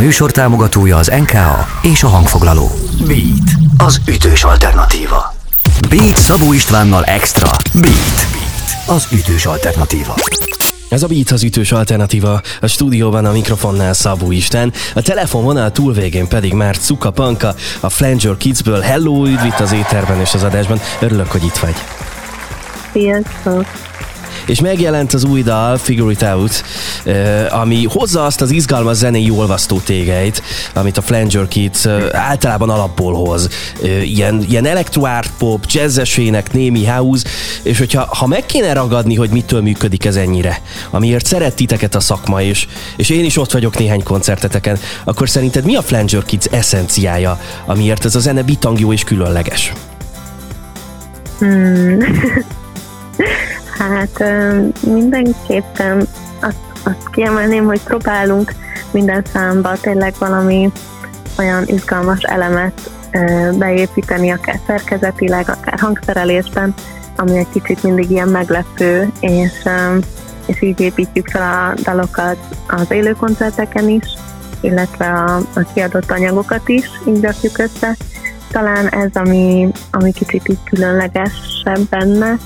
műsor támogatója az NKA és a hangfoglaló. Beat, az ütős alternatíva. Beat Szabó Istvánnal Extra. Beat, Beat az ütős alternatíva. Ez a Beat az ütős alternatíva, a stúdióban a mikrofonnál Szabó Isten, a telefonvonal túlvégén pedig már Cuka Panka, a Flanger Kidsből. Hello, üdvít az éterben és az adásban. Örülök, hogy itt vagy. Sziasztok! És megjelent az új dal, Figure It Out, ami hozza azt az izgalmas zenei olvasztó tégeit, amit a Flanger Kids általában alapból hoz. Ilyen, ilyen electro art pop, jazzesének, némi house, és hogyha ha meg kéne ragadni, hogy mitől működik ez ennyire, amiért szeret titeket a szakma, és, és én is ott vagyok néhány koncerteteken, akkor szerinted mi a Flanger Kids eszenciája, amiért ez a zene bitangjó és különleges? Hmm. Hát mindenképpen azt, azt kiemelném, hogy próbálunk minden számba tényleg valami olyan izgalmas elemet beépíteni, akár szerkezetileg, akár hangszerelésben, ami egy kicsit mindig ilyen meglepő, és, és így építjük fel a dalokat az élő koncerteken is, illetve a, a kiadott anyagokat is, így rakjuk össze. Talán ez, ami, ami kicsit így különlegesebb benne,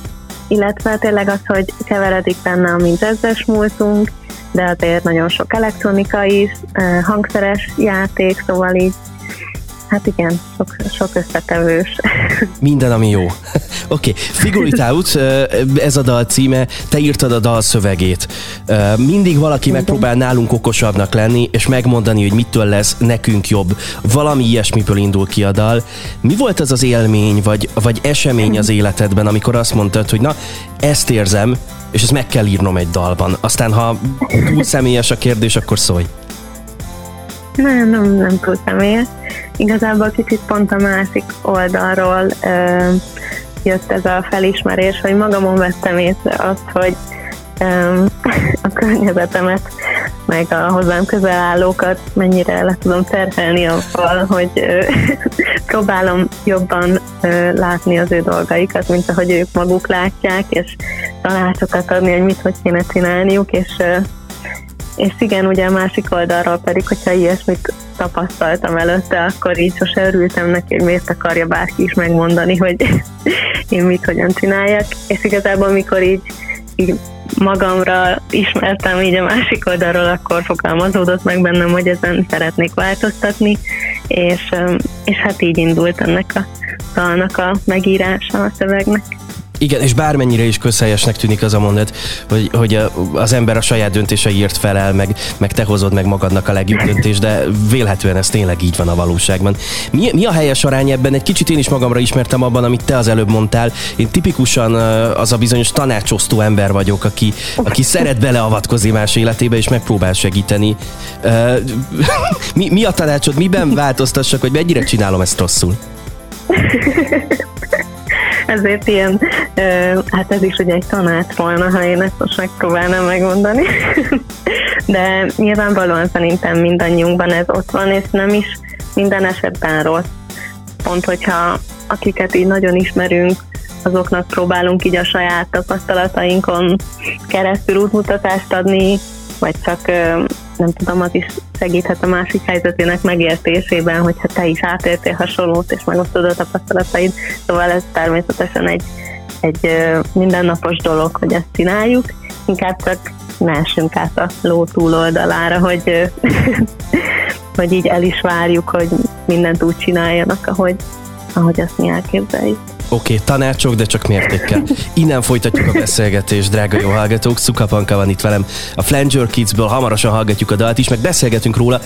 illetve tényleg az, hogy keveredik benne a mint jazzes múltunk, de azért nagyon sok elektronika is, hangszeres játék, szóval így Hát igen, sok, sok összetevős. Minden, ami jó. Oké, okay. Figure It Out, ez a dal címe, te írtad a dal szövegét. Mindig valaki igen. megpróbál nálunk okosabbnak lenni, és megmondani, hogy mitől lesz nekünk jobb. Valami ilyesmiből indul ki a dal. Mi volt az az élmény, vagy, vagy esemény az életedben, amikor azt mondtad, hogy na, ezt érzem, és ezt meg kell írnom egy dalban. Aztán, ha túl személyes a kérdés, akkor szólj. Nem, nem, nem túl személyes. Igazából kicsit pont a másik oldalról ö, jött ez a felismerés, hogy magamon vettem észre azt, hogy ö, a környezetemet, meg a hozzám közel állókat mennyire le tudom terhelni avval, hogy ö, próbálom jobban ö, látni az ő dolgaikat, mint ahogy ők maguk látják, és tanácsokat adni, hogy mit, hogy kéne csinálniuk, és ö, és igen, ugye a másik oldalról pedig, hogyha ilyesmit tapasztaltam előtte, akkor így sose örültem neki, hogy miért akarja bárki is megmondani, hogy én mit hogyan csináljak. És igazából, amikor így, így magamra ismertem így a másik oldalról, akkor fogalmazódott meg bennem, hogy ezen szeretnék változtatni, és, és hát így indult ennek a dalnak a megírása a szövegnek. Igen, és bármennyire is közhelyesnek tűnik az a mondat, hogy, hogy az ember a saját döntéseiért felel, meg, meg te hozod meg magadnak a legjobb döntés, de vélhetően ez tényleg így van a valóságban. Mi, mi a helyes arány ebben? Egy kicsit én is magamra ismertem abban, amit te az előbb mondtál. Én tipikusan az a bizonyos tanácsosztó ember vagyok, aki, aki szeret beleavatkozni más életébe, és megpróbál segíteni. Mi, mi a tanácsod? Miben változtassak, hogy mennyire csinálom ezt rosszul? ezért ilyen, hát ez is ugye egy tanács volna, ha én ezt most megpróbálnám megmondani. De nyilvánvalóan szerintem mindannyiunkban ez ott van, és nem is minden esetben rossz. Pont, hogyha akiket így nagyon ismerünk, azoknak próbálunk így a saját tapasztalatainkon keresztül útmutatást adni, vagy csak nem tudom, az is segíthet a másik helyzetének megértésében, hogyha te is átértél hasonlót, és megosztod a tapasztalataid. Szóval ez természetesen egy, egy mindennapos dolog, hogy ezt csináljuk, inkább csak ne essünk át a ló túloldalára, hogy, hogy így el is várjuk, hogy mindent úgy csináljanak, ahogy, ahogy azt mi elképzeljük. Oké, okay, tanácsok, de csak mértékkel. Innen folytatjuk a beszélgetést, drága jó hallgatók. Szukapanka van itt velem a Flanger Kidsből, hamarosan hallgatjuk a dalt is, meg beszélgetünk róla.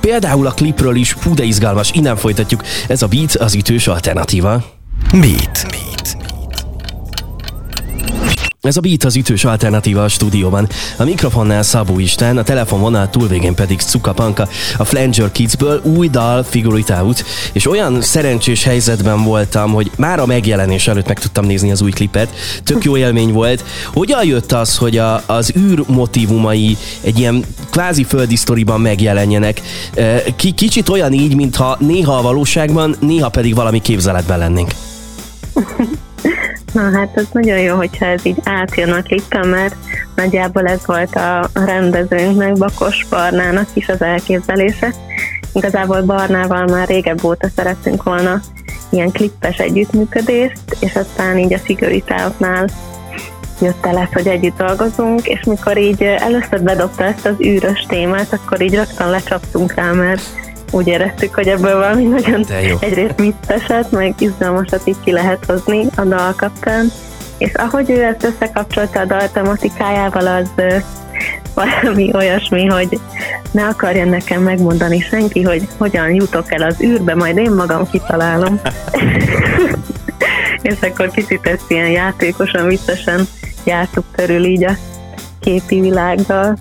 Például a klipről is, fú de izgalmas, innen folytatjuk. Ez a Beat az ütős alternatíva. Beat. Beat. Ez a Beat az ütős alternatíva a stúdióban. A mikrofonnál Szabó Isten, a telefonvonal túlvégén pedig Cuka Panka, a Flanger Kidsből új dal Figure It Out, és olyan szerencsés helyzetben voltam, hogy már a megjelenés előtt meg tudtam nézni az új klipet, tök jó élmény volt. Hogyan jött az, hogy a, az űr motivumai egy ilyen kvázi földi sztoriban megjelenjenek? K- kicsit olyan így, mintha néha a valóságban, néha pedig valami képzeletben lennénk. Na hát ez nagyon jó, hogyha ez így átjön a klippen, mert nagyjából ez volt a rendezőnknek, Bakos Barnának is az elképzelése. Igazából Barnával már régebb óta szerettünk volna ilyen klippes együttműködést, és aztán így a Figuritáoknál jött el ez, hogy együtt dolgozunk, és mikor így először bedobta ezt az űrös témát, akkor így rögtön lecsaptunk rá, mert úgy éreztük, hogy ebből valami nagyon egyrészt vicceset, meg izgalmasat így ki lehet hozni a dal kapcsán. És ahogy ő ezt összekapcsolta a dal tematikájával, az valami olyasmi, hogy ne akarja nekem megmondani senki, hogy hogyan jutok el az űrbe, majd én magam kitalálom. és akkor kicsit ezt ilyen játékosan, viccesen jártuk körül így a képi világgal.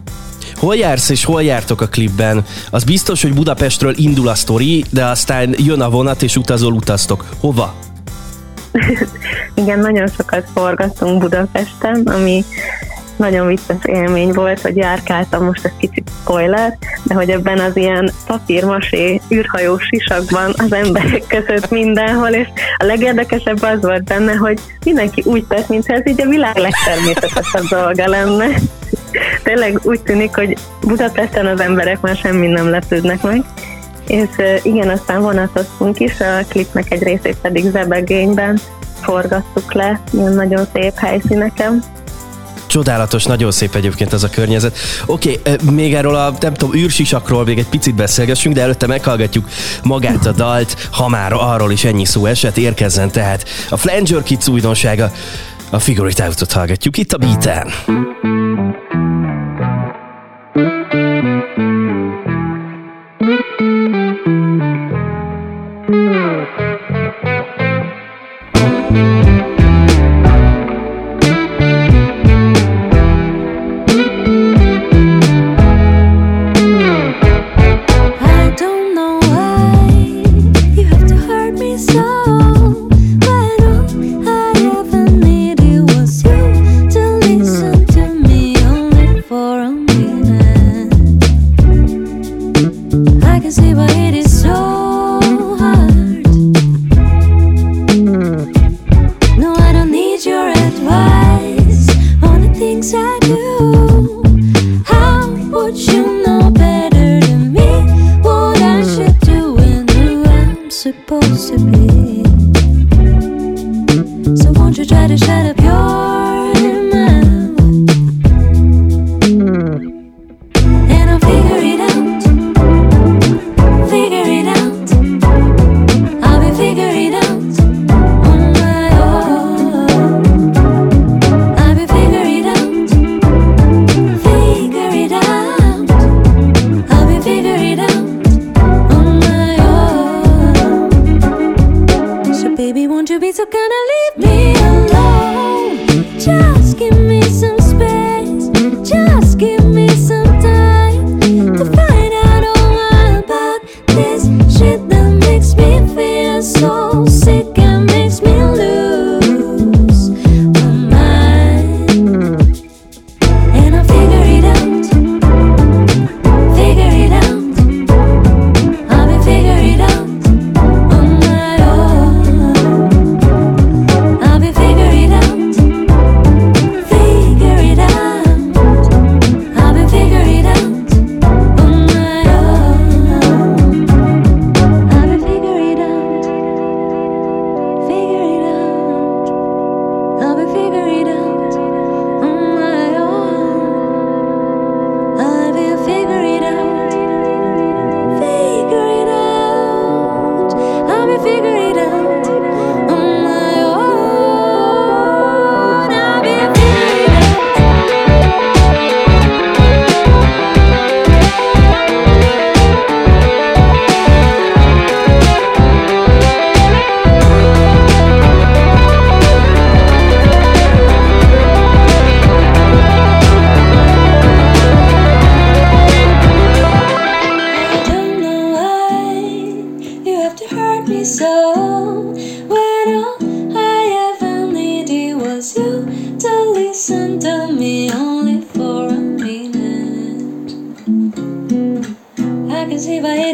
Hol jársz és hol jártok a klipben? Az biztos, hogy Budapestről indul a sztori, de aztán jön a vonat és utazol, utaztok. Hova? Igen, nagyon sokat forgattunk Budapesten, ami nagyon vicces élmény volt, hogy járkáltam, most ez kicsit spoiler, de hogy ebben az ilyen papírmasé űrhajós sisakban az emberek között mindenhol, és a legérdekesebb az volt benne, hogy mindenki úgy tett, mintha ez így a világ legtermészetesebb dolga lenne. Tényleg úgy tűnik, hogy Budapesten az emberek már semmi nem lepődnek meg. És igen, aztán vonatoztunk is, a klipnek egy részét pedig Zebegényben forgattuk le, ilyen nagyon szép helyszíneken. Csodálatos, nagyon szép egyébként ez a környezet. Oké, okay, még erről a, nem tudom, űrsisakról még egy picit beszélgessünk, de előtte meghallgatjuk magát a dalt, ha már arról is ennyi szó esett, érkezzen tehát a Flanger Kids újdonsága, a Figurite Out-ot hallgatjuk itt a Beaten. got a pure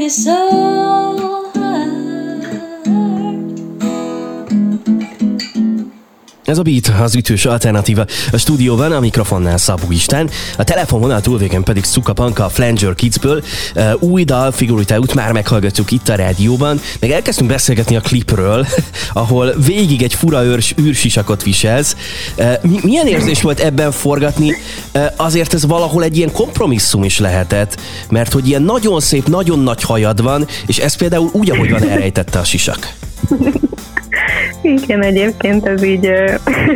so Ez a Beat, az ütős alternatíva. A stúdióban a mikrofonnál Szabó Istán, a telefonvonal túlvégen pedig Szuka Panka a Flanger Kidsből. Uh, új dal figuritáut már meghallgatjuk itt a rádióban, meg elkezdtünk beszélgetni a klipről, ahol végig egy fura őrs, űrsisakot viselsz. Uh, milyen érzés volt ebben forgatni? Uh, azért ez valahol egy ilyen kompromisszum is lehetett, mert hogy ilyen nagyon szép, nagyon nagy hajad van, és ez például úgy, ahogy van elrejtette a sisak. Igen, egyébként ez így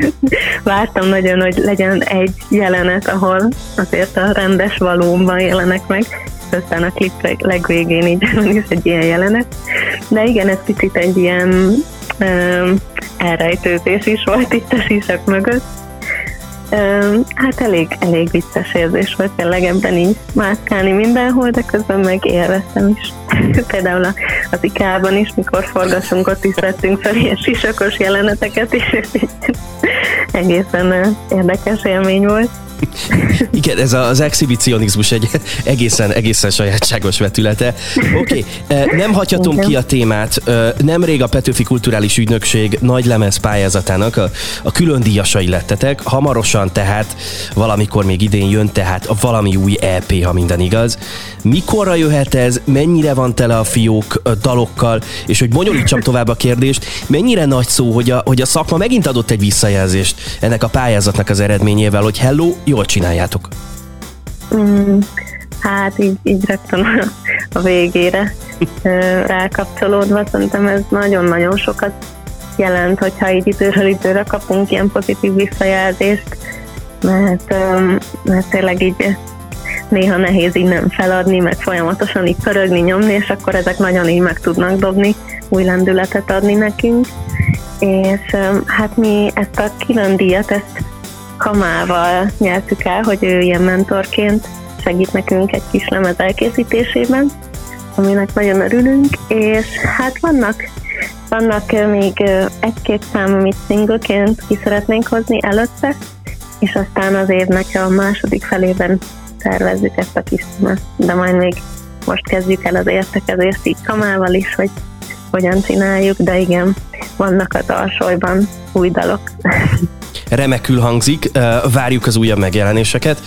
vártam nagyon, hogy legyen egy jelenet, ahol azért a rendes valóban jelenek meg, aztán a klip legvégén így van is egy ilyen jelenet. De igen, ez picit egy ilyen elrejtőzés is volt itt a sisak mögött, Hát elég, elég vicces érzés volt tényleg ebben így mászkálni mindenhol, de közben meg élveztem is. Például az IKEA-ban is, mikor forgatunk, ott is vettünk fel ilyen sisakos jeleneteket, és egészen érdekes élmény volt. Igen, ez az exhibicionizmus egy egészen, egészen sajátságos vetülete. Oké, okay, nem hagyhatom ki a témát. Nemrég a Petőfi Kulturális Ügynökség nagy lemez pályázatának a, a külön díjasai lettetek. Hamarosan tehát, valamikor még idén jön tehát a valami új EP, ha minden igaz. Mikorra jöhet ez, mennyire van tele a fiók dalokkal, és hogy bonyolítsam tovább a kérdést, mennyire nagy szó, hogy a, hogy a szakma megint adott egy visszajelzést ennek a pályázatnak az eredményével, hogy hello, jól csináljátok? Mm, hát így, így rögtön a végére rákapcsolódva, szerintem ez nagyon-nagyon sokat jelent, hogyha így időről időre kapunk ilyen pozitív visszajelzést, mert, mert tényleg így néha nehéz így nem feladni, meg folyamatosan így pörögni, nyomni, és akkor ezek nagyon így meg tudnak dobni, új lendületet adni nekünk. És hát mi ezt a külön díjat, ezt Kamával nyertük el, hogy ő ilyen mentorként segít nekünk egy kis lemez elkészítésében, aminek nagyon örülünk, és hát vannak vannak még egy-két szám, amit singleként ki szeretnénk hozni előtte, és aztán az évnek a második felében tervezzük ezt a kis színet. De majd még most kezdjük el az értekezést így kamával is, hogy hogyan csináljuk, de igen, vannak az alsólyban új dalok. remekül hangzik, várjuk az újabb megjelenéseket,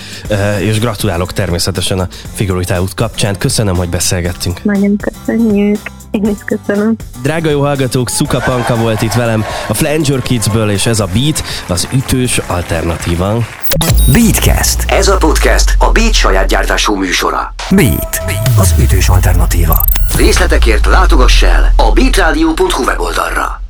és gratulálok természetesen a Figurita út kapcsán. Köszönöm, hogy beszélgettünk. Nagyon köszönjük. Én is köszönöm. Drága jó hallgatók, Szuka Panka volt itt velem a Flanger Kidsből, és ez a Beat az ütős alternatívan. Beatcast. Ez a podcast a Beat saját gyártású műsora. Beat. Az ütős alternatíva. Részletekért látogass el a beatradio.hu weboldalra.